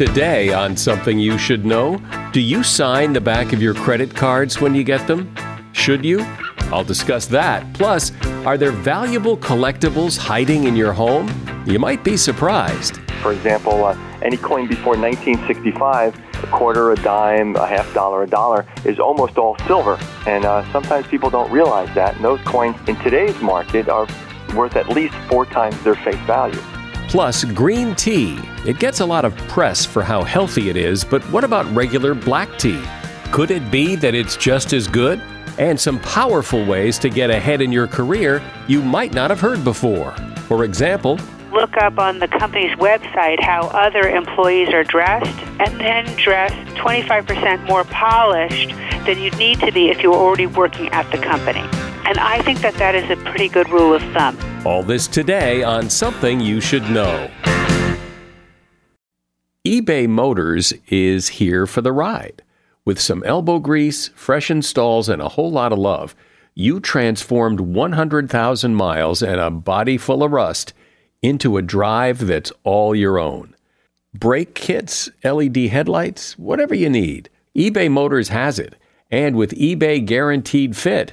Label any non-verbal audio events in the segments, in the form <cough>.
Today, on Something You Should Know, do you sign the back of your credit cards when you get them? Should you? I'll discuss that. Plus, are there valuable collectibles hiding in your home? You might be surprised. For example, uh, any coin before 1965, a quarter, a dime, a half dollar, a dollar, is almost all silver. And uh, sometimes people don't realize that. And those coins in today's market are worth at least four times their face value. Plus, green tea. It gets a lot of press for how healthy it is, but what about regular black tea? Could it be that it's just as good? And some powerful ways to get ahead in your career you might not have heard before. For example, look up on the company's website how other employees are dressed and then dress 25% more polished than you'd need to be if you were already working at the company. And I think that that is a pretty good rule of thumb. All this today on Something You Should Know. eBay Motors is here for the ride. With some elbow grease, fresh installs, and a whole lot of love, you transformed 100,000 miles and a body full of rust into a drive that's all your own. Brake kits, LED headlights, whatever you need, eBay Motors has it. And with eBay Guaranteed Fit,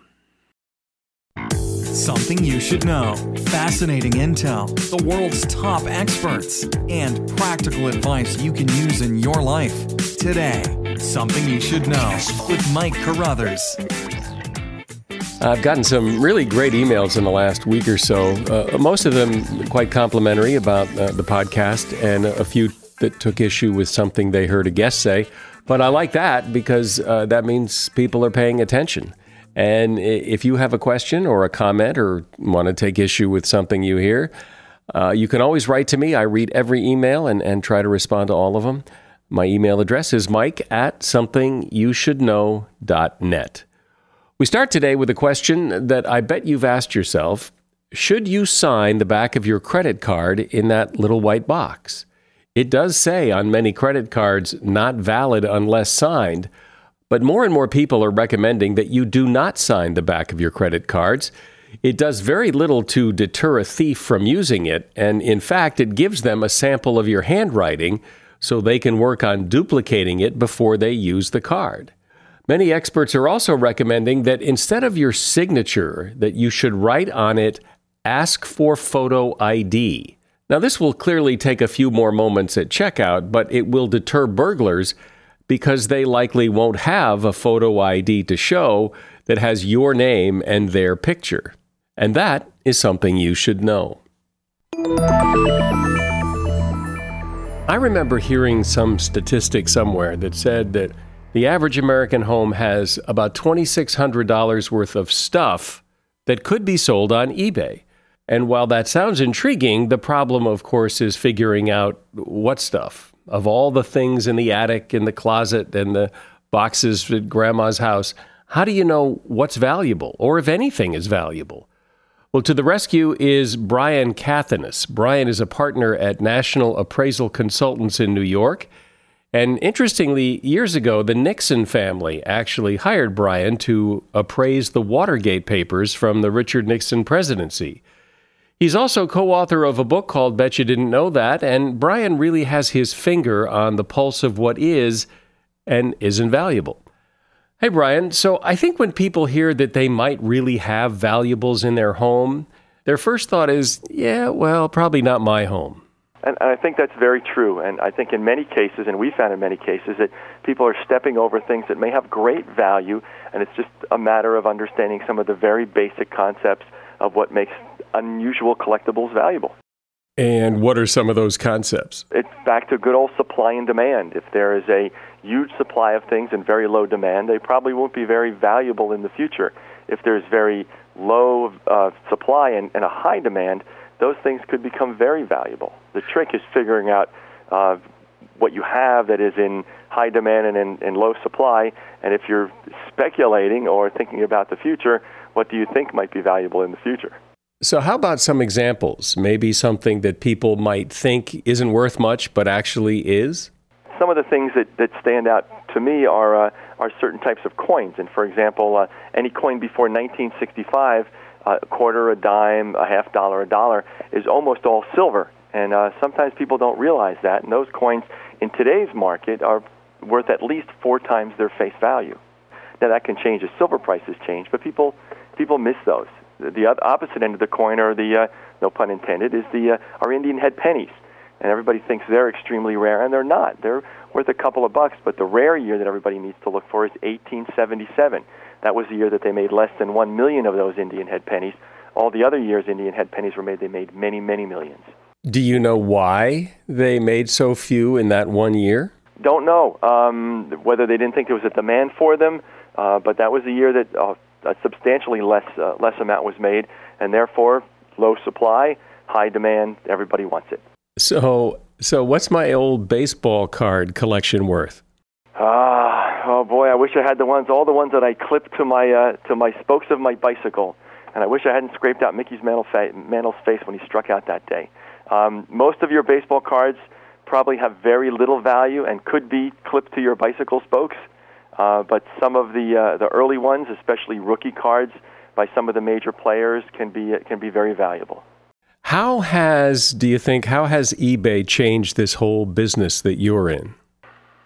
Something you should know. Fascinating intel, the world's top experts, and practical advice you can use in your life. Today, Something You Should Know with Mike Carruthers. I've gotten some really great emails in the last week or so, uh, most of them quite complimentary about uh, the podcast, and a few that took issue with something they heard a guest say. But I like that because uh, that means people are paying attention. And if you have a question or a comment or want to take issue with something you hear, uh, you can always write to me. I read every email and, and try to respond to all of them. My email address is mike at somethingyoushouldknow.net. We start today with a question that I bet you've asked yourself Should you sign the back of your credit card in that little white box? It does say on many credit cards, not valid unless signed. But more and more people are recommending that you do not sign the back of your credit cards. It does very little to deter a thief from using it, and in fact, it gives them a sample of your handwriting so they can work on duplicating it before they use the card. Many experts are also recommending that instead of your signature that you should write on it ask for photo ID. Now this will clearly take a few more moments at checkout, but it will deter burglars because they likely won't have a photo ID to show that has your name and their picture. And that is something you should know. I remember hearing some statistic somewhere that said that the average American home has about $2,600 worth of stuff that could be sold on eBay. And while that sounds intriguing, the problem, of course, is figuring out what stuff of all the things in the attic, in the closet, and the boxes at grandma's house, how do you know what's valuable or if anything is valuable? Well, to the rescue is Brian Kathenes. Brian is a partner at National Appraisal Consultants in New York. And interestingly, years ago, the Nixon family actually hired Brian to appraise the Watergate papers from the Richard Nixon presidency. He's also co author of a book called Bet You Didn't Know That, and Brian really has his finger on the pulse of what is and isn't valuable. Hey, Brian, so I think when people hear that they might really have valuables in their home, their first thought is, yeah, well, probably not my home. And, and I think that's very true. And I think in many cases, and we found in many cases, that people are stepping over things that may have great value, and it's just a matter of understanding some of the very basic concepts of what makes unusual collectibles valuable. And what are some of those concepts? It's back to good old supply and demand. If there is a huge supply of things and very low demand, they probably won't be very valuable in the future. If there's very low uh, supply and, and, a high demand, those things could become very valuable. The trick is figuring out uh, what you have that is in high demand and in, in low supply. And if you're speculating or thinking about the future, what do you think might be valuable in the future? So, how about some examples? Maybe something that people might think isn't worth much, but actually is? Some of the things that, that stand out to me are, uh, are certain types of coins. And for example, uh, any coin before 1965, uh, a quarter, a dime, a half dollar, a dollar, is almost all silver. And uh, sometimes people don't realize that. And those coins in today's market are worth at least four times their face value. Now that can change as silver prices change, but people people miss those. The, opposite end of the coin, or the uh, no pun intended, is the uh, our Indian head pennies, and everybody thinks they're extremely rare, and they're not. They're worth a couple of bucks, but the rare year that everybody needs to look for is 1877. That was the year that they made less than one million of those Indian head pennies. All the other years Indian head pennies were made, they made many, many millions. Do you know why they made so few in that one year? Don't know um, whether they didn't think there was a demand for them, uh, but that was the year that uh, a substantially less uh, less amount was made, and therefore low supply, high demand. Everybody wants it. So, so what's my old baseball card collection worth? Ah, oh boy, I wish I had the ones, all the ones that I clipped to my uh, to my spokes of my bicycle, and I wish I hadn't scraped out Mickey's Mantle fa- Mantle's face when he struck out that day. Um, most of your baseball cards probably have very little value and could be clipped to your bicycle spokes. Uh, but some of the uh, the early ones, especially rookie cards by some of the major players, can be can be very valuable. How has do you think how has eBay changed this whole business that you're in?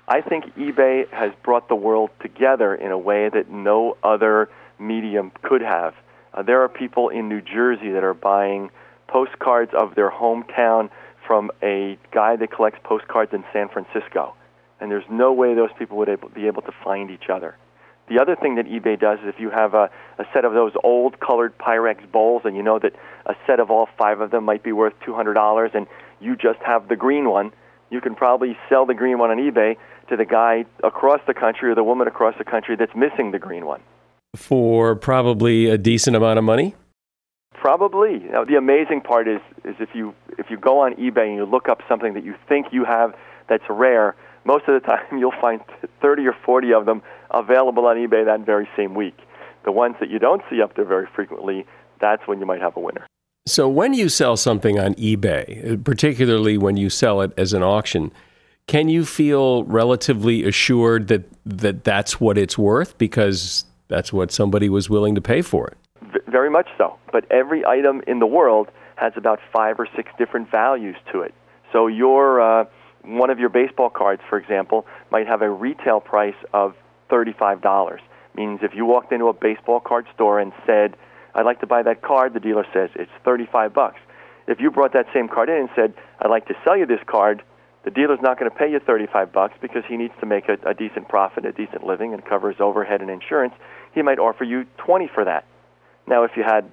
I think eBay has brought the world together in a way that no other medium could have. Uh, there are people in New Jersey that are buying postcards of their hometown from a guy that collects postcards in San Francisco. And there's no way those people would able, be able to find each other. The other thing that eBay does is if you have a, a set of those old colored Pyrex bowls and you know that a set of all five of them might be worth $200 and you just have the green one, you can probably sell the green one on eBay to the guy across the country or the woman across the country that's missing the green one. For probably a decent amount of money? Probably. Now, the amazing part is is if you if you go on eBay and you look up something that you think you have that's rare, most of the time <laughs> you'll find 30 or 40 of them available on eBay that very same week. The ones that you don't see up there very frequently, that's when you might have a winner. So when you sell something on eBay, particularly when you sell it as an auction, can you feel relatively assured that, that that's what it's worth because that's what somebody was willing to pay for it? very much so. But every item in the world has about five or six different values to it. So your uh, one of your baseball cards, for example, might have a retail price of thirty-five dollars. Means if you walked into a baseball card store and said, "I'd like to buy that card," the dealer says it's thirty-five bucks. If you brought that same card in and said, "I'd like to sell you this card," the dealer's not going to pay you 35 bucks because he needs to make a, a decent profit, a decent living, and cover his overhead and insurance. He might offer you 20 for that. Now, if you had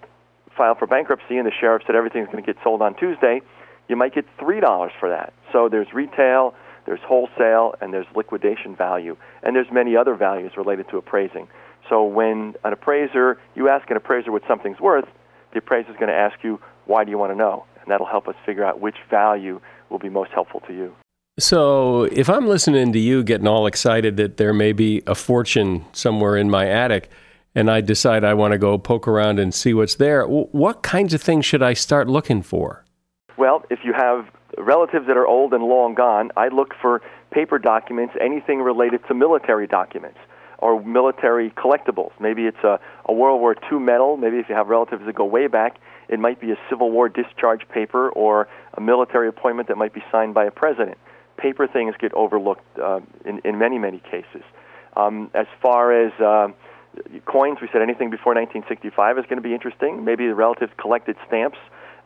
filed for bankruptcy and the sheriff said everything's going to get sold on Tuesday, you might get three dollars for that. So there's retail, there's wholesale, and there's liquidation value, and there's many other values related to appraising. So when an appraiser, you ask an appraiser what something's worth, the appraiser is going to ask you, why do you want to know? And that'll help us figure out which value will be most helpful to you. So, if I'm listening to you getting all excited that there may be a fortune somewhere in my attic, and I decide I want to go poke around and see what's there, what kinds of things should I start looking for? Well, if you have relatives that are old and long gone, I look for paper documents, anything related to military documents or military collectibles. Maybe it's a, a World War II medal. Maybe if you have relatives that go way back, it might be a Civil War discharge paper or a military appointment that might be signed by a president. Paper things get overlooked uh, in, in many, many cases. Um, as far as uh, coins, we said anything before 1965 is going to be interesting. Maybe the relatives collected stamps.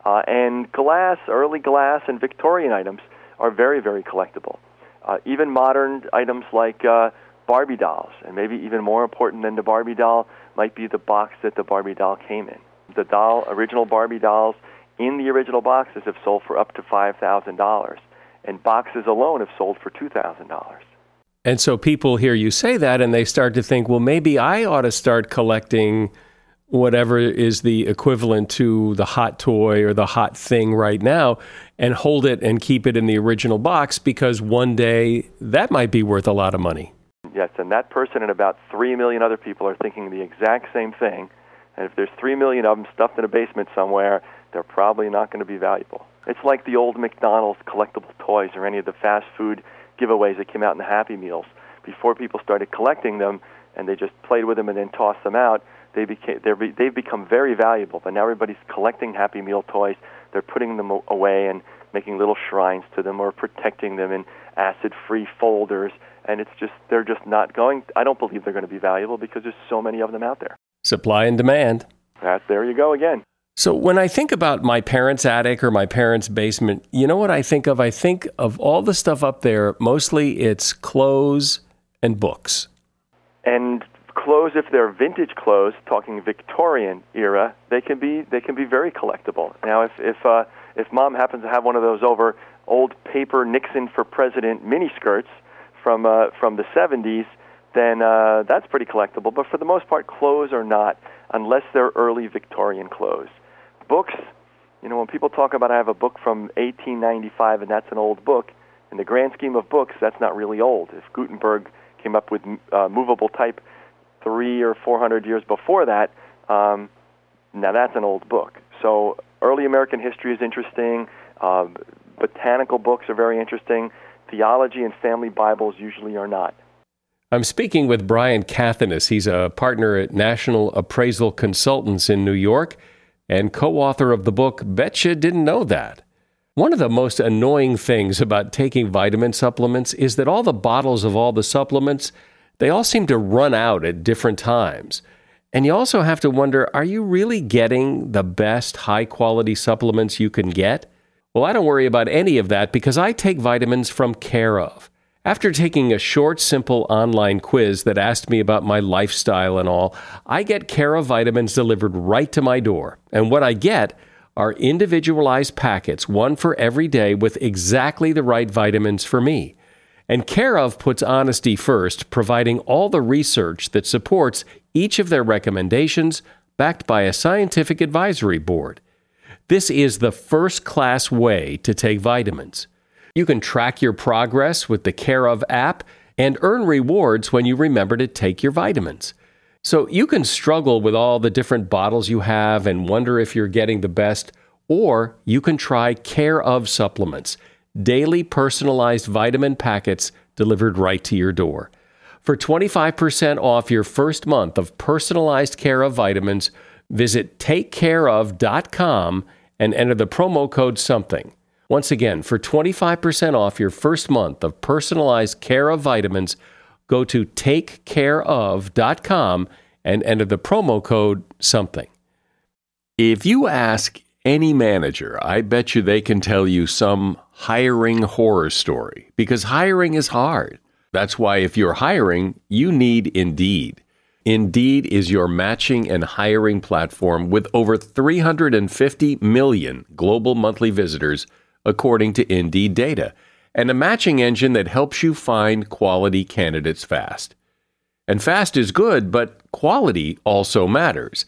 Uh, and glass, early glass, and Victorian items are very, very collectible. Uh, even modern items like uh, Barbie dolls, and maybe even more important than the Barbie doll might be the box that the Barbie doll came in. The doll, original Barbie dolls in the original boxes have sold for up to $5,000, and boxes alone have sold for $2,000. And so people hear you say that and they start to think, well, maybe I ought to start collecting whatever is the equivalent to the hot toy or the hot thing right now and hold it and keep it in the original box because one day that might be worth a lot of money. Yes, and that person and about 3 million other people are thinking the exact same thing. And if there's 3 million of them stuffed in a basement somewhere, they're probably not going to be valuable. It's like the old McDonald's collectible toys or any of the fast food giveaways that came out in the Happy Meals. Before people started collecting them and they just played with them and then tossed them out, they became they're, they've become very valuable. But now everybody's collecting Happy Meal toys. They're putting them away and making little shrines to them or protecting them in acid-free folders. And it's just they're just not going. I don't believe they're going to be valuable because there's so many of them out there. Supply and demand. That there you go again. So when I think about my parents' attic or my parents' basement, you know what I think of? I think of all the stuff up there, mostly it's clothes and books. And clothes if they're vintage clothes, talking Victorian era, they can be they can be very collectible. Now if if uh, if mom happens to have one of those over old paper Nixon for president miniskirts from uh, from the 70s, then uh, that's pretty collectible. But for the most part, clothes are not, unless they're early Victorian clothes books, you know, when people talk about I have a book from 1895 and that's an old book, in the grand scheme of books, that's not really old. If Gutenberg came up with uh, movable type three or four hundred years before that, um, now that's an old book. So early American history is interesting. Uh, botanical books are very interesting. Theology and family Bibles usually are not. I'm speaking with Brian Kathenes. He's a partner at National Appraisal Consultants in New York and co author of the book Betcha Didn't Know That. One of the most annoying things about taking vitamin supplements is that all the bottles of all the supplements, they all seem to run out at different times. And you also have to wonder are you really getting the best high quality supplements you can get? Well, I don't worry about any of that because I take vitamins from Care of. After taking a short, simple online quiz that asked me about my lifestyle and all, I get Care of vitamins delivered right to my door. And what I get are individualized packets, one for every day with exactly the right vitamins for me. And Care of puts honesty first, providing all the research that supports each of their recommendations, backed by a scientific advisory board. This is the first class way to take vitamins. You can track your progress with the Care of app and earn rewards when you remember to take your vitamins. So you can struggle with all the different bottles you have and wonder if you're getting the best, or you can try Care of supplements, daily personalized vitamin packets delivered right to your door. For 25% off your first month of personalized Care of vitamins, visit takecareof.com and enter the promo code something. Once again, for 25% off your first month of personalized care of vitamins, go to takecareof.com and enter the promo code something. If you ask any manager, I bet you they can tell you some hiring horror story because hiring is hard. That's why if you're hiring, you need Indeed. Indeed is your matching and hiring platform with over 350 million global monthly visitors according to Indeed data, and a matching engine that helps you find quality candidates fast. And fast is good, but quality also matters.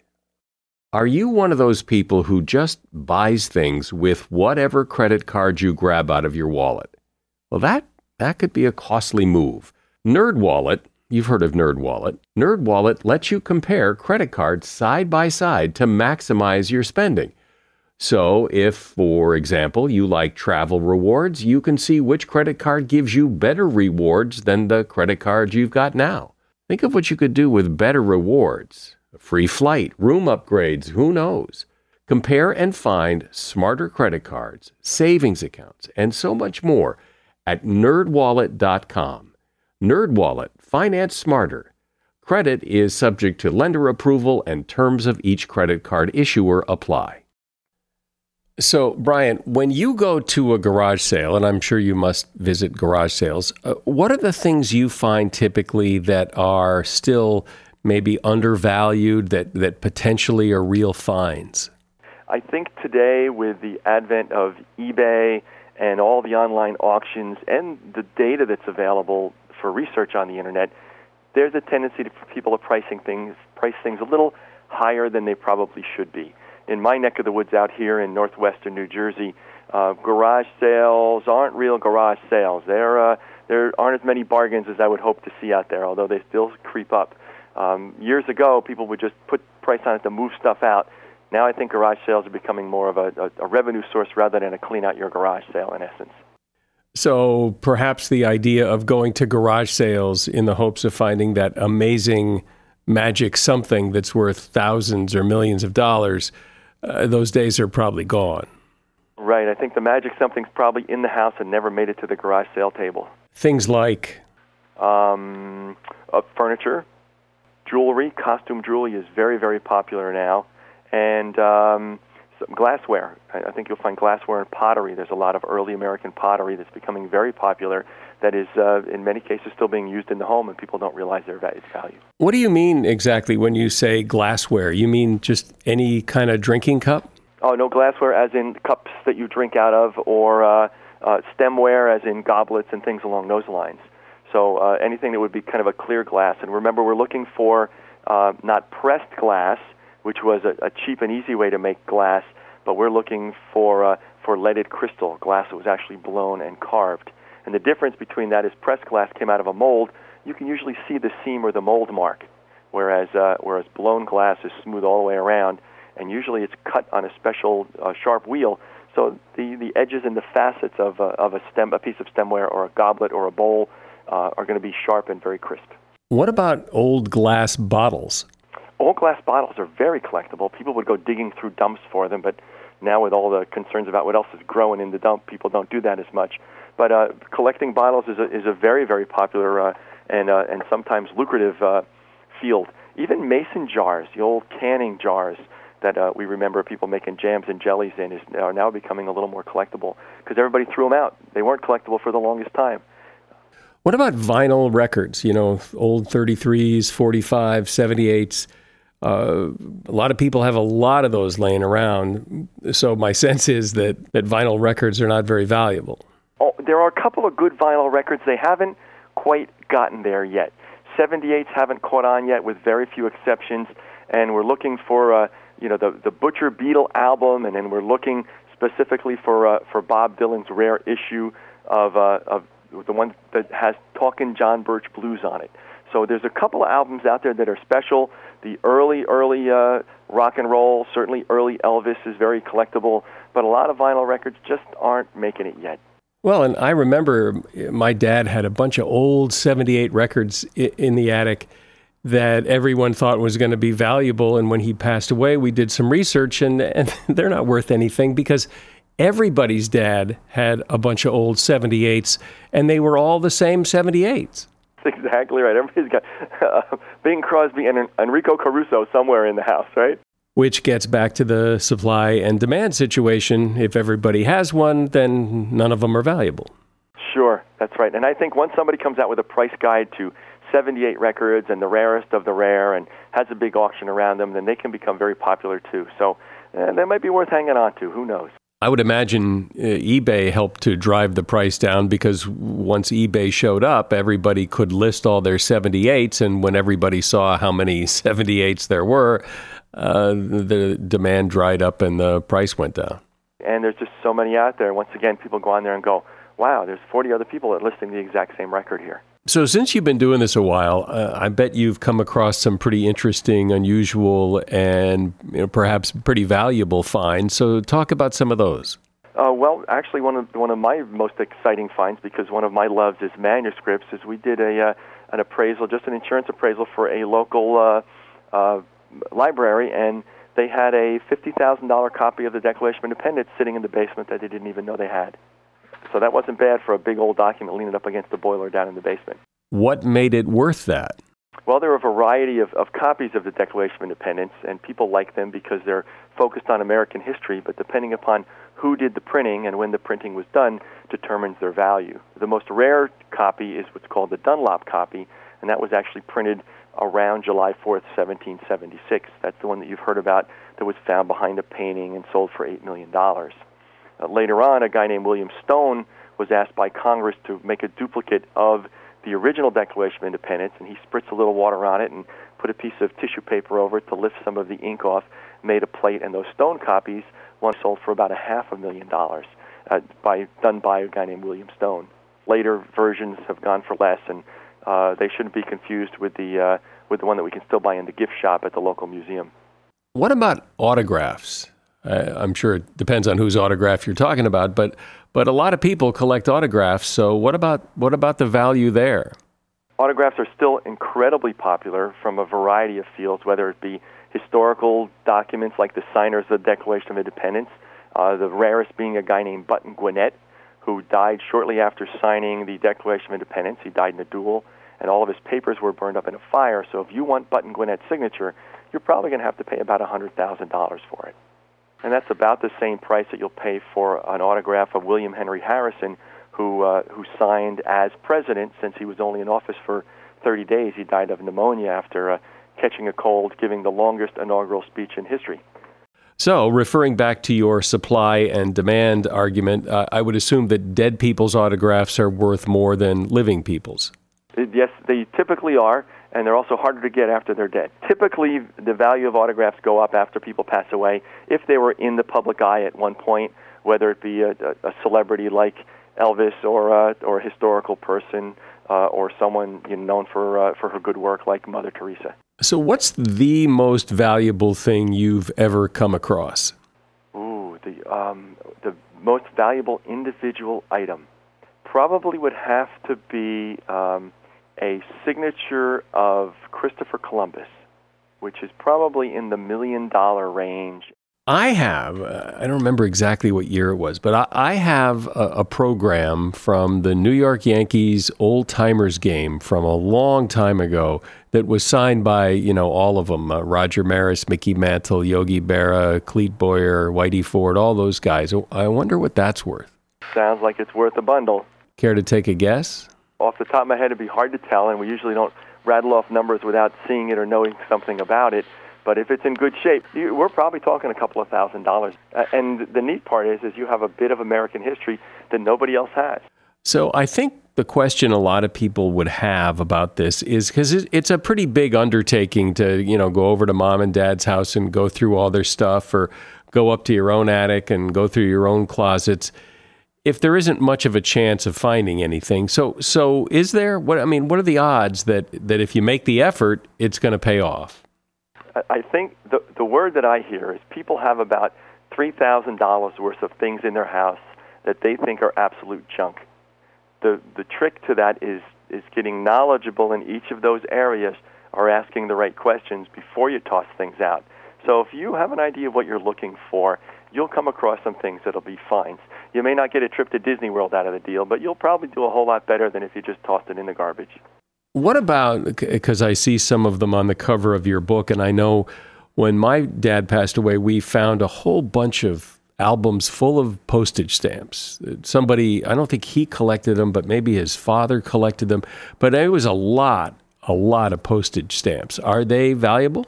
Are you one of those people who just buys things with whatever credit card you grab out of your wallet? Well, that that could be a costly move. NerdWallet, you've heard of NerdWallet. NerdWallet lets you compare credit cards side by side to maximize your spending. So, if, for example, you like travel rewards, you can see which credit card gives you better rewards than the credit card you've got now. Think of what you could do with better rewards free flight, room upgrades, who knows? Compare and find smarter credit cards, savings accounts, and so much more at nerdwallet.com. NerdWallet, finance smarter. Credit is subject to lender approval and terms of each credit card issuer apply. So, Brian, when you go to a garage sale, and I'm sure you must visit garage sales, uh, what are the things you find typically that are still maybe undervalued, that, that potentially are real finds? I think today, with the advent of eBay and all the online auctions and the data that's available for research on the internet, there's a tendency for people to pricing things, price things a little higher than they probably should be. In my neck of the woods out here in northwestern New Jersey, uh, garage sales aren't real garage sales. There, uh, there aren't as many bargains as I would hope to see out there, although they still creep up. Um, years ago, people would just put price on it to move stuff out. Now I think garage sales are becoming more of a, a, a revenue source rather than a clean out your garage sale in essence. So perhaps the idea of going to garage sales in the hopes of finding that amazing magic something that's worth thousands or millions of dollars, uh, those days are probably gone. Right. I think the magic something's probably in the house and never made it to the garage sale table. Things like um, uh, furniture, jewelry, costume jewelry is very, very popular now, and um, glassware. I think you'll find glassware and pottery. There's a lot of early American pottery that's becoming very popular. That is, uh, in many cases, still being used in the home, and people don't realize their value. What do you mean exactly when you say glassware? You mean just any kind of drinking cup? Oh no, glassware as in cups that you drink out of, or uh, uh, stemware as in goblets and things along those lines. So uh, anything that would be kind of a clear glass. And remember, we're looking for uh, not pressed glass, which was a, a cheap and easy way to make glass, but we're looking for uh, for leaded crystal glass that was actually blown and carved. And the difference between that is pressed glass came out of a mold. You can usually see the seam or the mold mark, whereas uh, whereas blown glass is smooth all the way around, and usually it's cut on a special uh, sharp wheel. So the, the edges and the facets of, of a stem, a piece of stemware or a goblet or a bowl uh, are going to be sharp and very crisp. What about old glass bottles? Old glass bottles are very collectible. People would go digging through dumps for them, but now with all the concerns about what else is growing in the dump, people don't do that as much. But uh, collecting bottles is a, is a very, very popular uh, and, uh, and sometimes lucrative uh, field. Even mason jars, the old canning jars that uh, we remember people making jams and jellies in, is, are now becoming a little more collectible because everybody threw them out. They weren't collectible for the longest time. What about vinyl records? You know, old 33s, 45s, 78s. Uh, a lot of people have a lot of those laying around. So my <laughs> sense is that, that vinyl records are not very valuable. Oh, there are a couple of good vinyl records. They haven't quite gotten there yet. 78s haven't caught on yet, with very few exceptions. And we're looking for, uh, you know, the the Butcher Beatle album, and then we're looking specifically for uh, for Bob Dylan's rare issue of uh, of the one that has Talkin' John Birch Blues on it. So there's a couple of albums out there that are special. The early, early uh, rock and roll, certainly early Elvis is very collectible, but a lot of vinyl records just aren't making it yet. Well, and I remember my dad had a bunch of old 78 records in the attic that everyone thought was going to be valuable. And when he passed away, we did some research, and, and <laughs> they're not worth anything because everybody's dad had a bunch of old 78s, and they were all the same 78s. That's <laughs> exactly right. Everybody's got uh, Bing Crosby and Enrico Caruso somewhere in the house, right? Which gets back to the supply and demand situation. If everybody has one, then none of them are valuable. Sure, that's right. And I think once somebody comes out with a price guide to 78 records and the rarest of the rare and has a big auction around them, then they can become very popular too. So uh, that might be worth hanging on to. Who knows? I would imagine uh, eBay helped to drive the price down because once eBay showed up, everybody could list all their 78s. And when everybody saw how many <laughs> 78s there were, uh, the demand dried up and the price went down. And there's just so many out there. Once again, people go on there and go, wow, there's 40 other people that listing the exact same record here. So, since you've been doing this a while, uh, I bet you've come across some pretty interesting, unusual, and you know, perhaps pretty valuable finds. So, talk about some of those. Uh, well, actually, one of one of my most exciting finds, because one of my loves is manuscripts, is we did a uh, an appraisal, just an insurance appraisal for a local uh, uh, library, and they had a fifty thousand dollar copy of the Declaration of Independence sitting in the basement that they didn't even know they had. So that wasn't bad for a big old document leaning up against the boiler down in the basement. What made it worth that? Well, there are a variety of, of copies of the Declaration of Independence, and people like them because they're focused on American history, but depending upon who did the printing and when the printing was done determines their value. The most rare copy is what's called the Dunlap copy, and that was actually printed around July 4th, 1776. That's the one that you've heard about that was found behind a painting and sold for $8 million. Uh, later on, a guy named William Stone was asked by Congress to make a duplicate of the original Declaration of Independence, and he spritzed a little water on it and put a piece of tissue paper over it to lift some of the ink off, made a plate, and those stone copies, one sold for about a half a million dollars, uh, by done by a guy named William Stone. Later versions have gone for less, and uh, they shouldn't be confused with the uh, with the one that we can still buy in the gift shop at the local museum. What about autographs? I'm sure it depends on whose autograph you're talking about, but but a lot of people collect autographs. So what about what about the value there? Autographs are still incredibly popular from a variety of fields, whether it be historical documents like the signers of the Declaration of Independence, uh, the rarest being a guy named Button Gwinnett, who died shortly after signing the Declaration of Independence. He died in a duel, and all of his papers were burned up in a fire. So if you want Button Gwinnett's signature, you're probably going to have to pay about $100,000 for it and that's about the same price that you'll pay for an autograph of William Henry Harrison, who uh, who signed as president since he was only in office for 30 days. He died of pneumonia after uh, catching a cold, giving the longest inaugural speech in history. So, referring back to your supply and demand argument, uh, I would assume that dead people's autographs are worth more than living people's. Yes, they typically are and they're also harder to get after they're dead. Typically, the value of autographs go up after people pass away if they were in the public eye at one point, whether it be a, a celebrity like Elvis or a, or a historical person uh, or someone you know, known for uh, for her good work like Mother Teresa. So, what's the most valuable thing you've ever come across? Ooh, the um, the most valuable individual item probably would have to be. Um, a signature of Christopher Columbus, which is probably in the million dollar range. I have, uh, I don't remember exactly what year it was, but I, I have a, a, program from the New York Yankees old timers game from a long time ago that was signed by, you know, all of them uh, Roger Maris, Mickey Mantle, Yogi Berra, Clete Boyer, Whitey Ford, all those guys. I wonder what that's worth. Sounds like it's worth a bundle. Care to take a guess? Off the top of my head, it'd be hard to tell, and we usually don't rattle off numbers without seeing it or knowing something about it. But if it's in good shape, you, we're probably talking a couple of thousand dollars. Uh, and the neat part is, is you have a bit of American history that nobody else has. So I think the question a lot of people would have about this is because it's a pretty big undertaking to you know go over to mom and dad's house and go through all their stuff, or go up to your own attic and go through your own closets if there isn't much of a chance of finding anything. So so is there what I mean, what are the odds that that if you make the effort, it's going to pay off? I think the the word that I hear is people have about $3,000 worth of things in their house that they think are absolute junk. The the trick to that is is getting knowledgeable in each of those areas or asking the right questions before you toss things out. So if you have an idea of what you're looking for, you'll come across some things that'll be fine. You may not get a trip to Disney World out of the deal, but you'll probably do a whole lot better than if you just tossed it in the garbage. What about because I see some of them on the cover of your book, and I know when my dad passed away, we found a whole bunch of albums full of postage stamps. Somebody, I don't think he collected them, but maybe his father collected them. But it was a lot, a lot of postage stamps. Are they valuable?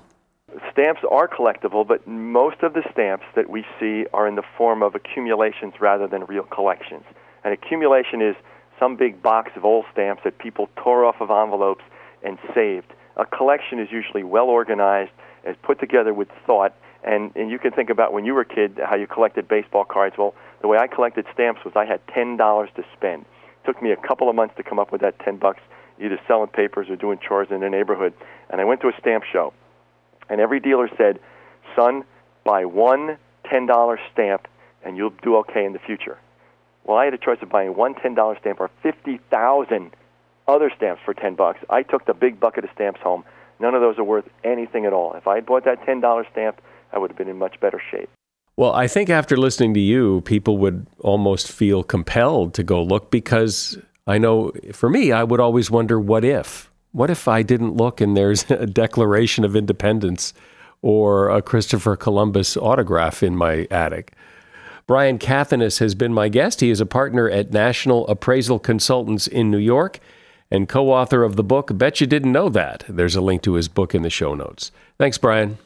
Stamps are collectible, but most of the stamps that we see are in the form of accumulations rather than real collections. An accumulation is some big box of old stamps that people tore off of envelopes and saved. A collection is usually well organized, is put together with thought, and, and you can think about when you were a kid how you collected baseball cards. Well, the way I collected stamps was I had ten dollars to spend. It took me a couple of months to come up with that ten bucks, either selling papers or doing chores in the neighborhood. And I went to a stamp show and every dealer said, son, buy one $10 stamp and you'll do okay in the future. Well, I had a choice of buying one $10 stamp or 50,000 other stamps for 10 bucks. I took the big bucket of stamps home. None of those are worth anything at all. If I had bought that $10 stamp, I would have been in much better shape. Well, I think after listening to you, people would almost feel compelled to go look because I know for me, I would always wonder what if? What if I didn't look and there's <laughs> a Declaration of Independence or a Christopher Columbus autograph in my attic? Brian Kathenes has been my guest. He is a partner at National Appraisal Consultants in New York and co author of the book Bet You Didn't Know That. There's a link to his book in the show notes. Thanks, Brian.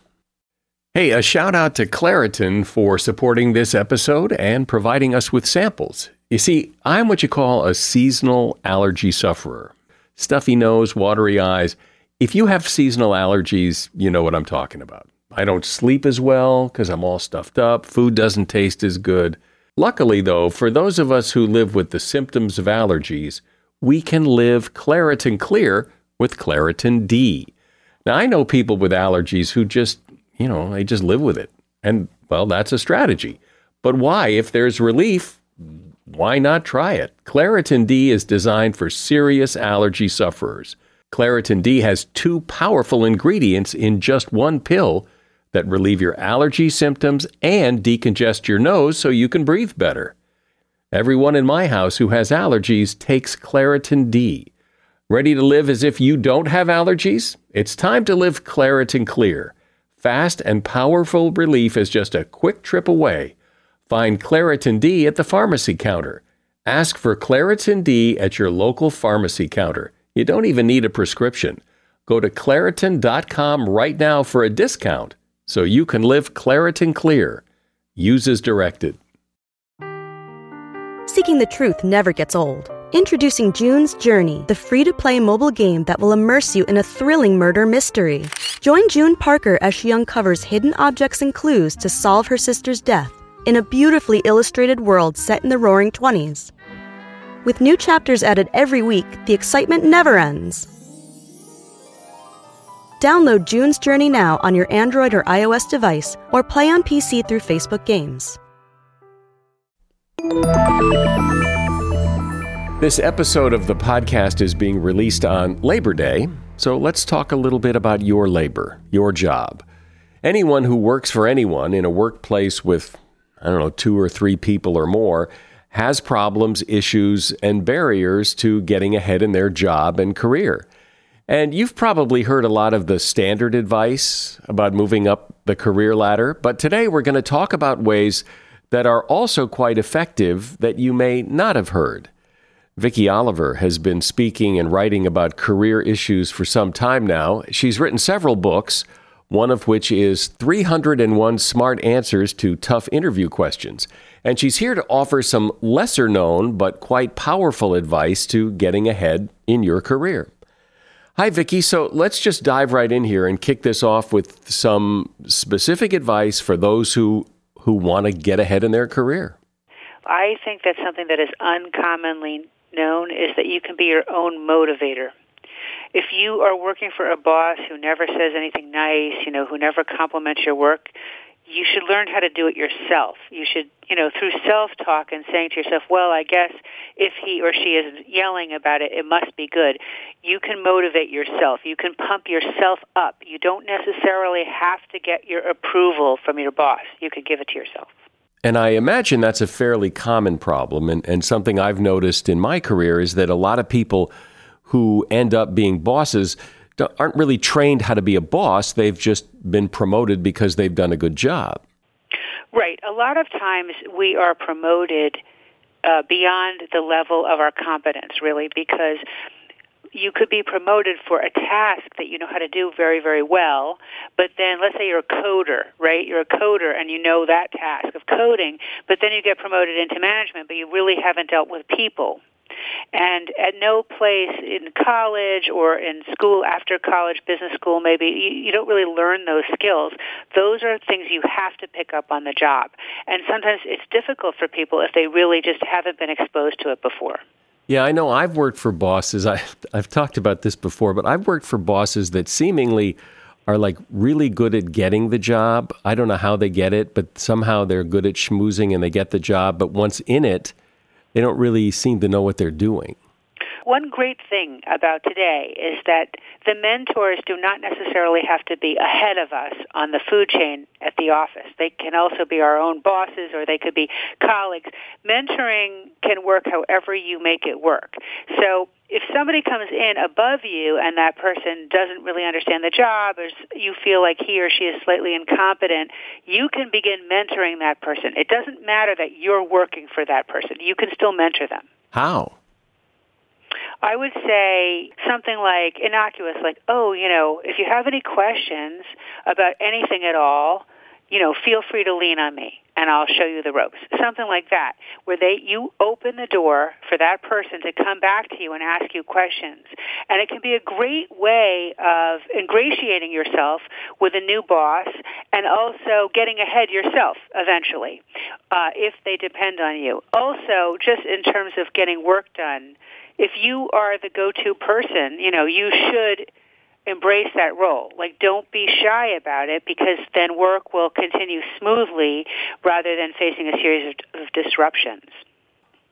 Hey, a shout out to Claritin for supporting this episode and providing us with samples. You see, I'm what you call a seasonal allergy sufferer. Stuffy nose, watery eyes. If you have seasonal allergies, you know what I'm talking about. I don't sleep as well because I'm all stuffed up. Food doesn't taste as good. Luckily, though, for those of us who live with the symptoms of allergies, we can live Claritin Clear with Claritin D. Now, I know people with allergies who just, you know, they just live with it. And, well, that's a strategy. But why? If there's relief, why not try it? Claritin D is designed for serious allergy sufferers. Claritin D has two powerful ingredients in just one pill that relieve your allergy symptoms and decongest your nose so you can breathe better. Everyone in my house who has allergies takes Claritin D. Ready to live as if you don't have allergies? It's time to live Claritin Clear. Fast and powerful relief is just a quick trip away. Find Claritin D at the pharmacy counter. Ask for Claritin D at your local pharmacy counter. You don't even need a prescription. Go to Claritin.com right now for a discount so you can live Claritin Clear. Use as directed. Seeking the truth never gets old. Introducing June's Journey, the free to play mobile game that will immerse you in a thrilling murder mystery. Join June Parker as she uncovers hidden objects and clues to solve her sister's death in a beautifully illustrated world set in the roaring 20s. With new chapters added every week, the excitement never ends. Download June's Journey now on your Android or iOS device or play on PC through Facebook Games. This episode of the podcast is being released on Labor Day, so let's talk a little bit about your labor, your job. Anyone who works for anyone in a workplace with, I don't know, two or three people or more has problems, issues, and barriers to getting ahead in their job and career. And you've probably heard a lot of the standard advice about moving up the career ladder, but today we're going to talk about ways that are also quite effective that you may not have heard. Vicky Oliver has been speaking and writing about career issues for some time now. She's written several books, one of which is 301 Smart Answers to Tough Interview Questions. And she's here to offer some lesser known but quite powerful advice to getting ahead in your career. Hi, Vicky. So let's just dive right in here and kick this off with some specific advice for those who, who want to get ahead in their career. I think that something that is uncommonly known is that you can be your own motivator. If you are working for a boss who never says anything nice, you know, who never compliments your work, you should learn how to do it yourself. You should, you know, through self-talk and saying to yourself, well, I guess if he or she is yelling about it, it must be good. You can motivate yourself. You can pump yourself up. You don't necessarily have to get your approval from your boss. You can give it to yourself. And I imagine that's a fairly common problem. And, and something I've noticed in my career is that a lot of people who end up being bosses aren't really trained how to be a boss. They've just been promoted because they've done a good job. Right. A lot of times we are promoted uh, beyond the level of our competence, really, because you could be promoted for a task that you know how to do very, very well, but then let's say you're a coder, right? You're a coder and you know that task of coding, but then you get promoted into management, but you really haven't dealt with people. And at no place in college or in school, after college, business school, maybe, you, you don't really learn those skills. Those are things you have to pick up on the job. And sometimes it's difficult for people if they really just haven't been exposed to it before. Yeah, I know. I've worked for bosses. I, I've talked about this before, but I've worked for bosses that seemingly are like really good at getting the job. I don't know how they get it, but somehow they're good at schmoozing and they get the job. But once in it, they don't really seem to know what they're doing. one great thing about today is that the mentors do not necessarily have to be ahead of us on the food chain at the office. They can also be our own bosses or they could be colleagues. Mentoring can work however you make it work. So if somebody comes in above you and that person doesn't really understand the job or you feel like he or she is slightly incompetent, you can begin mentoring that person. It doesn't matter that you're working for that person. You can still mentor them. How? I would say something like innocuous, like, oh, you know, if you have any questions about anything at all, you know, feel free to lean on me and I'll show you the ropes. Something like that, where they you open the door for that person to come back to you and ask you questions. And it can be a great way of ingratiating yourself with a new boss and also getting ahead yourself eventually, uh, if they depend on you. Also, just in terms of getting work done, if you are the go-to person, you know, you should embrace that role. Like, don't be shy about it because then work will continue smoothly rather than facing a series of, of disruptions.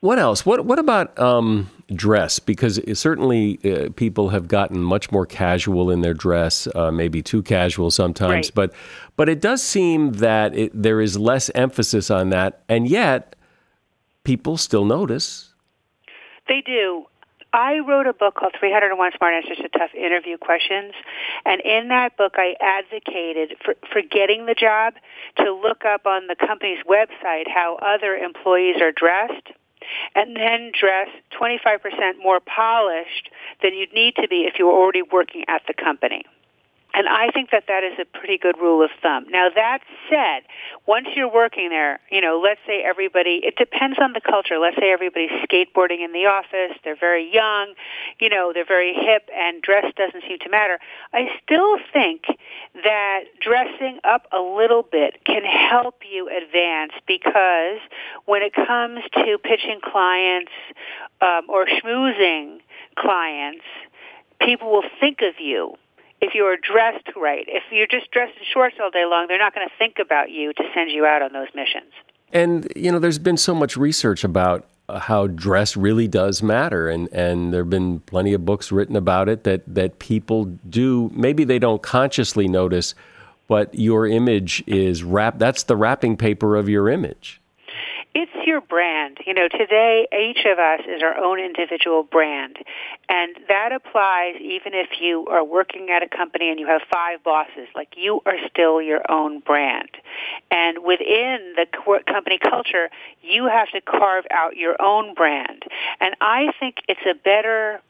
What else? What What about um, dress? Because certainly uh, people have gotten much more casual in their dress, uh, maybe too casual sometimes. Right. But but it does seem that it, there is less emphasis on that, and yet people still notice. They do. I wrote a book called 301 Smart Answers to Tough Interview Questions, and in that book I advocated for, for getting the job to look up on the company's website how other employees are dressed and then dress 25% more polished than you'd need to be if you were already working at the company. And I think that that is a pretty good rule of thumb. Now that said, once you're working there, you know, let's say everybody, it depends on the culture. Let's say everybody's skateboarding in the office, they're very young, you know, they're very hip and dress doesn't seem to matter. I still think that dressing up a little bit can help you advance because when it comes to pitching clients um, or schmoozing clients, people will think of you if you are dressed right. If you're just dressed in shorts all day long, they're not going to think about you to send you out on those missions. And you know, there's been so much research about uh, how dress really does matter, and and there've been plenty of books written about it that that people do. Maybe they don't consciously notice, but your image is wrap. That's the wrapping paper of your image. It's your brand. You know, today each of us is our own individual brand. And that applies even if you are working at a company and you have five bosses. Like you are still your own brand. And within the company culture, you have to carve out your own brand. And I think it's a better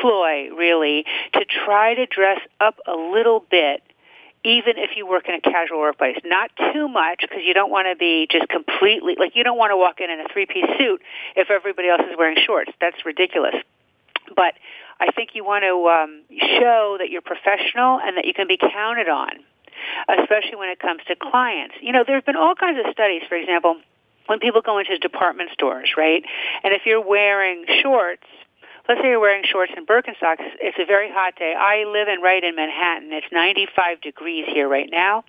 ploy, really, to try to dress up a little bit even if you work in a casual workplace. Not too much because you don't want to be just completely, like you don't want to walk in in a three-piece suit if everybody else is wearing shorts. That's ridiculous. But I think you want to um, show that you're professional and that you can be counted on, especially when it comes to clients. You know, there have been all kinds of studies, for example, when people go into department stores, right? And if you're wearing shorts, let's say you're wearing shorts and Birkenstocks, it's a very hot day. I live and write in Manhattan. It's 95 degrees here right now.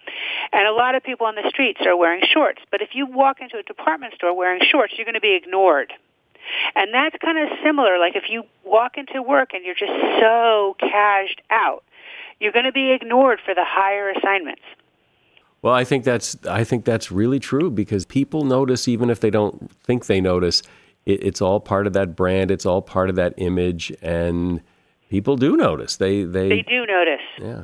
And a lot of people on the streets are wearing shorts. But if you walk into a department store wearing shorts, you're going to be ignored. And that's kind of similar. Like if you walk into work and you're just so cashed out, you're going to be ignored for the higher assignments. Well, I think that's I think that's really true because people notice even if they don't think they notice it, it's all part of that brand. It's all part of that image, and people do notice. They they they do notice. Yeah.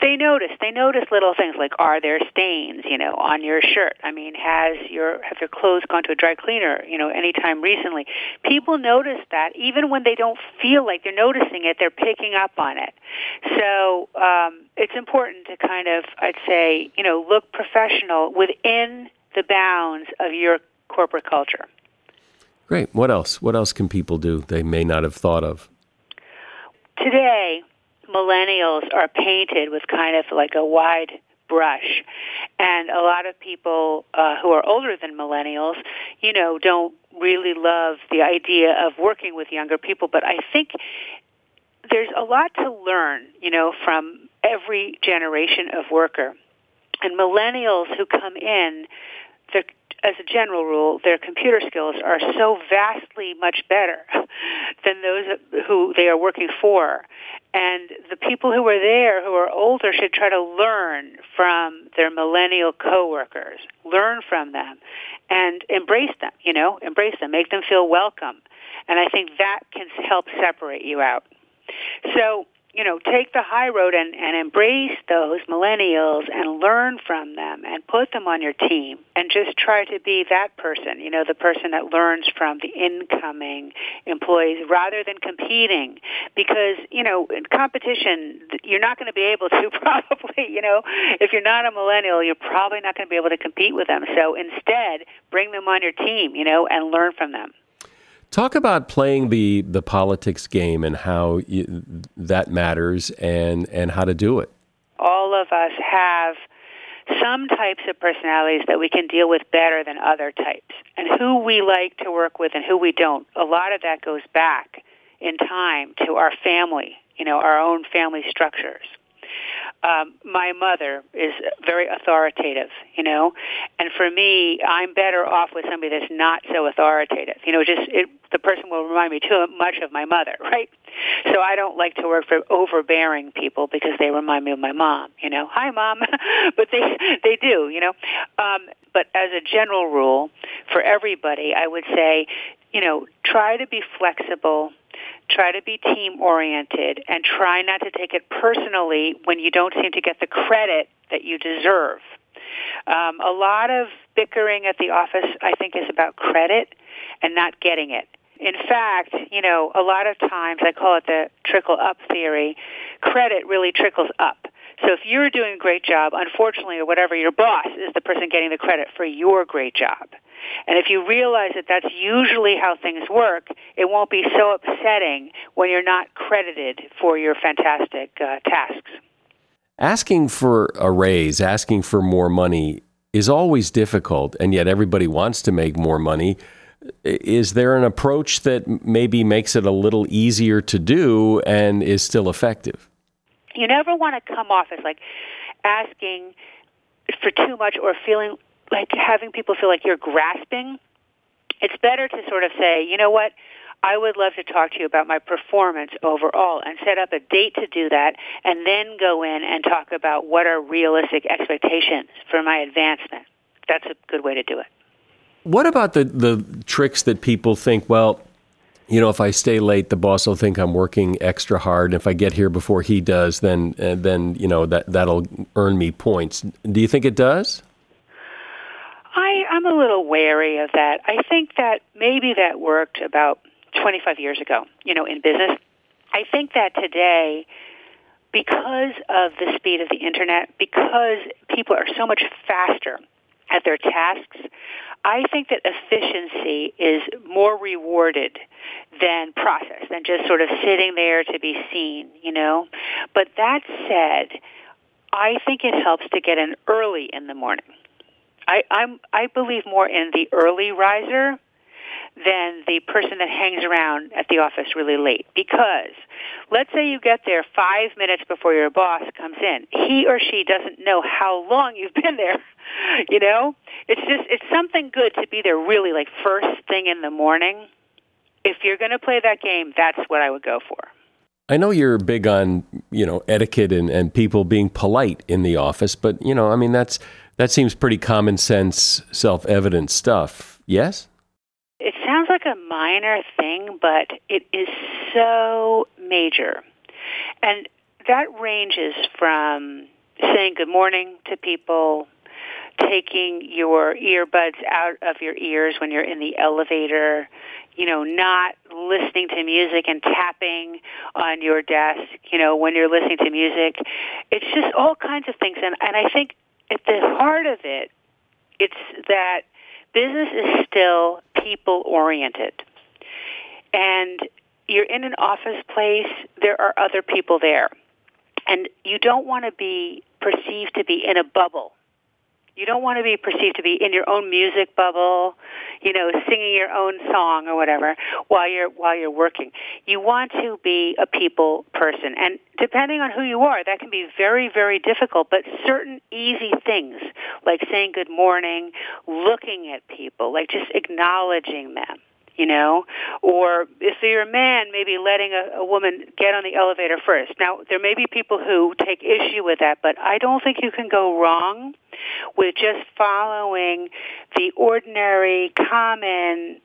They notice. They notice little things like are there stains, you know, on your shirt? I mean, has your have your clothes gone to a dry cleaner, you know, anytime recently? People notice that even when they don't feel like they're noticing it, they're picking up on it. So um, it's important to kind of, I'd say, you know, look professional within the bounds of your corporate culture. Great. What else? What else can people do they may not have thought of? Today, millennials are painted with kind of like a wide brush. And a lot of people uh, who are older than millennials, you know, don't really love the idea of working with younger people. But I think there's a lot to learn, you know, from every generation of worker. And millennials who come in, they're as a general rule, their computer skills are so vastly much better <laughs> than those who they are working for. And the people who are there who are older should try to learn from their millennial coworkers, learn from them, and embrace them, you know, embrace them, make them feel welcome. And I think that can help separate you out. So you know, take the high road and, and embrace those millennials and learn from them and put them on your team and just try to be that person, you know, the person that learns from the incoming employees rather than competing because, you know, in competition, you're not going to be able to <laughs> probably, you know, if you're not a millennial, you're probably not going to be able to compete with them. So instead, bring them on your team, you know, and learn from them. Talk about playing the the politics game and how you, that matters and and how to do it. All of us have some types of personalities that we can deal with better than other types, and who we like to work with and who we don't. A lot of that goes back in time to our family, you know, our own family structures um, my mother is very authoritative, you know, and for me, I'm better off with somebody that's not so authoritative. You know, just it, the person will remind me too much of my mother, <laughs> right? So I don't like to work for overbearing people because they remind me of my mom. You know, hi mom, <laughs> but they they do, you know. Um, but as a general rule, for everybody, I would say, you know, try to be flexible try to be team oriented and try not to take it personally when you don't seem to get the credit that you deserve. Um, a lot of bickering at the office, I think, is about credit and not getting it. In fact, you know, a lot of times I call it the trickle up theory. Credit really trickles up. So if you're doing a great job, unfortunately or whatever, your boss is the person getting the credit for your great job. And if you realize that that's usually how things work, it won't be so upsetting when you're not credited for your fantastic uh, tasks. Asking for a raise, asking for more money is always difficult, and yet everybody wants to make more money. Is there an approach that maybe makes it a little easier to do and is still effective? You never want to come off as like asking for too much or feeling like having people feel like you're grasping. It's better to sort of say, you know what, I would love to talk to you about my performance overall and set up a date to do that and then go in and talk about what are realistic expectations for my advancement. That's a good way to do it. What about the, the tricks that people think, well, you know, if I stay late, the boss will think I'm working extra hard. And if I get here before he does, then uh, then you know that that'll earn me points. Do you think it does? I, I'm a little wary of that. I think that maybe that worked about 25 years ago, you know, in business. I think that today, because of the speed of the internet, because people are so much faster at their tasks, I think that efficiency is more rewarded than process, than just sort of sitting there to be seen, you know. But that said, I think it helps to get in early in the morning. I, I'm I believe more in the early riser than the person that hangs around at the office really late. Because let's say you get there five minutes before your boss comes in. He or she doesn't know how long you've been there. <laughs> You know? It's just it's something good to be there really like first thing in the morning. If you're gonna play that game, that's what I would go for. I know you're big on, you know, etiquette and, and people being polite in the office, but you know, I mean that's that seems pretty common sense, self evident stuff. Yes? It sounds like a minor thing, but it is so major. And that ranges from saying good morning to people, taking your earbuds out of your ears when you're in the elevator, you know, not listening to music and tapping on your desk, you know, when you're listening to music. It's just all kinds of things. And, and I think at the heart of it, it's that business is still people oriented. And you're in an office place, there are other people there. And you don't want to be perceived to be in a bubble. You don't want to be perceived to be in your own music bubble, you know, singing your own song or whatever while you're while you're working. You want to be a people person. And depending on who you are, that can be very very difficult, but certain easy things like saying good morning, looking at people, like just acknowledging them you know, or if you're a man, maybe letting a, a woman get on the elevator first. Now, there may be people who take issue with that, but I don't think you can go wrong with just following the ordinary, common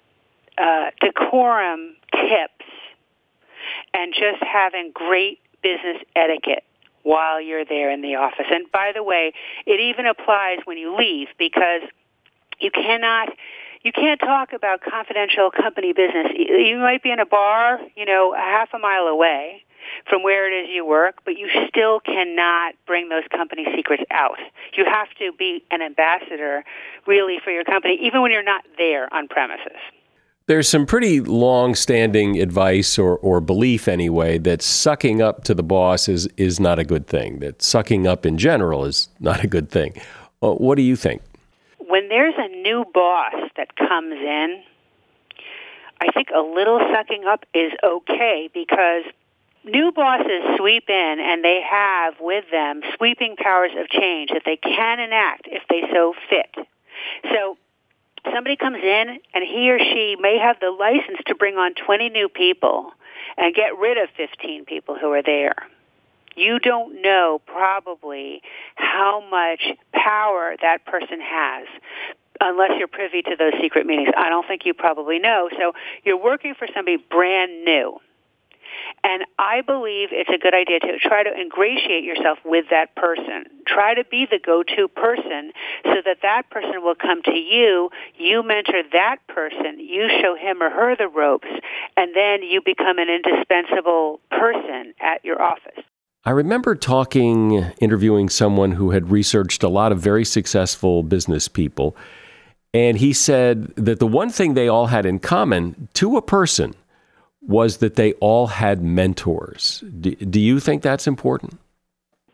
uh, decorum tips and just having great business etiquette while you're there in the office. And by the way, it even applies when you leave because you cannot you can't talk about confidential company business. You might be in a bar, you know, a half a mile away from where it is you work, but you still cannot bring those company secrets out. You have to be an ambassador really for your company, even when you're not there on premises. There's some pretty long standing advice or, or belief, anyway, that sucking up to the boss is, is not a good thing, that sucking up in general is not a good thing. Well, what do you think? When there's a new boss that comes in, I think a little sucking up is okay because new bosses sweep in and they have with them sweeping powers of change that they can enact if they so fit. So somebody comes in and he or she may have the license to bring on 20 new people and get rid of 15 people who are there you don't know probably how much power that person has unless you're privy to those secret meetings. I don't think you probably know. So you're working for somebody brand new. And I believe it's a good idea to try to ingratiate yourself with that person. Try to be the go-to person so that that person will come to you, you mentor that person, you show him or her the ropes, and then you become an indispensable person at your office. I remember talking, interviewing someone who had researched a lot of very successful business people. And he said that the one thing they all had in common to a person was that they all had mentors. Do, do you think that's important?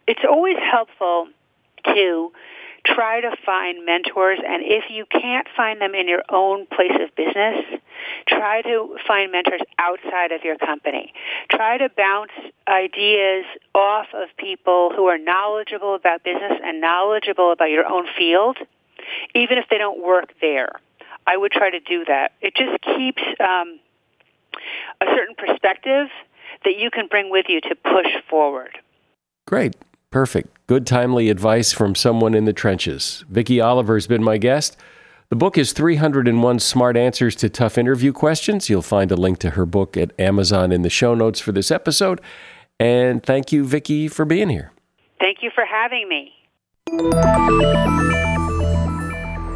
It's always helpful to try to find mentors and if you can't find them in your own place of business try to find mentors outside of your company try to bounce ideas off of people who are knowledgeable about business and knowledgeable about your own field even if they don't work there i would try to do that it just keeps um, a certain perspective that you can bring with you to push forward great Perfect. Good, timely advice from someone in the trenches. Vicky Oliver has been my guest. The book is 301 Smart Answers to Tough Interview Questions. You'll find a link to her book at Amazon in the show notes for this episode. And thank you, Vicky, for being here. Thank you for having me.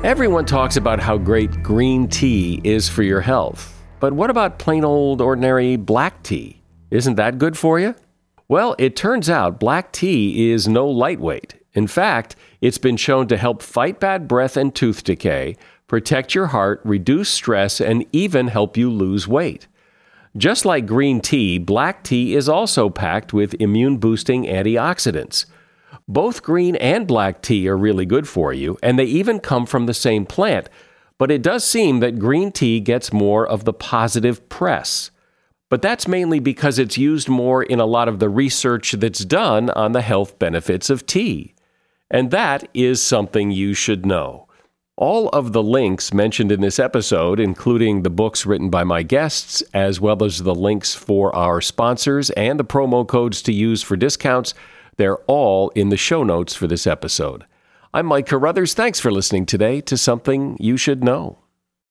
Everyone talks about how great green tea is for your health. But what about plain old ordinary black tea? Isn't that good for you? Well, it turns out black tea is no lightweight. In fact, it's been shown to help fight bad breath and tooth decay, protect your heart, reduce stress, and even help you lose weight. Just like green tea, black tea is also packed with immune boosting antioxidants. Both green and black tea are really good for you, and they even come from the same plant, but it does seem that green tea gets more of the positive press. But that's mainly because it's used more in a lot of the research that's done on the health benefits of tea. And that is something you should know. All of the links mentioned in this episode, including the books written by my guests, as well as the links for our sponsors and the promo codes to use for discounts, they're all in the show notes for this episode. I'm Mike Carruthers. Thanks for listening today to Something You Should Know.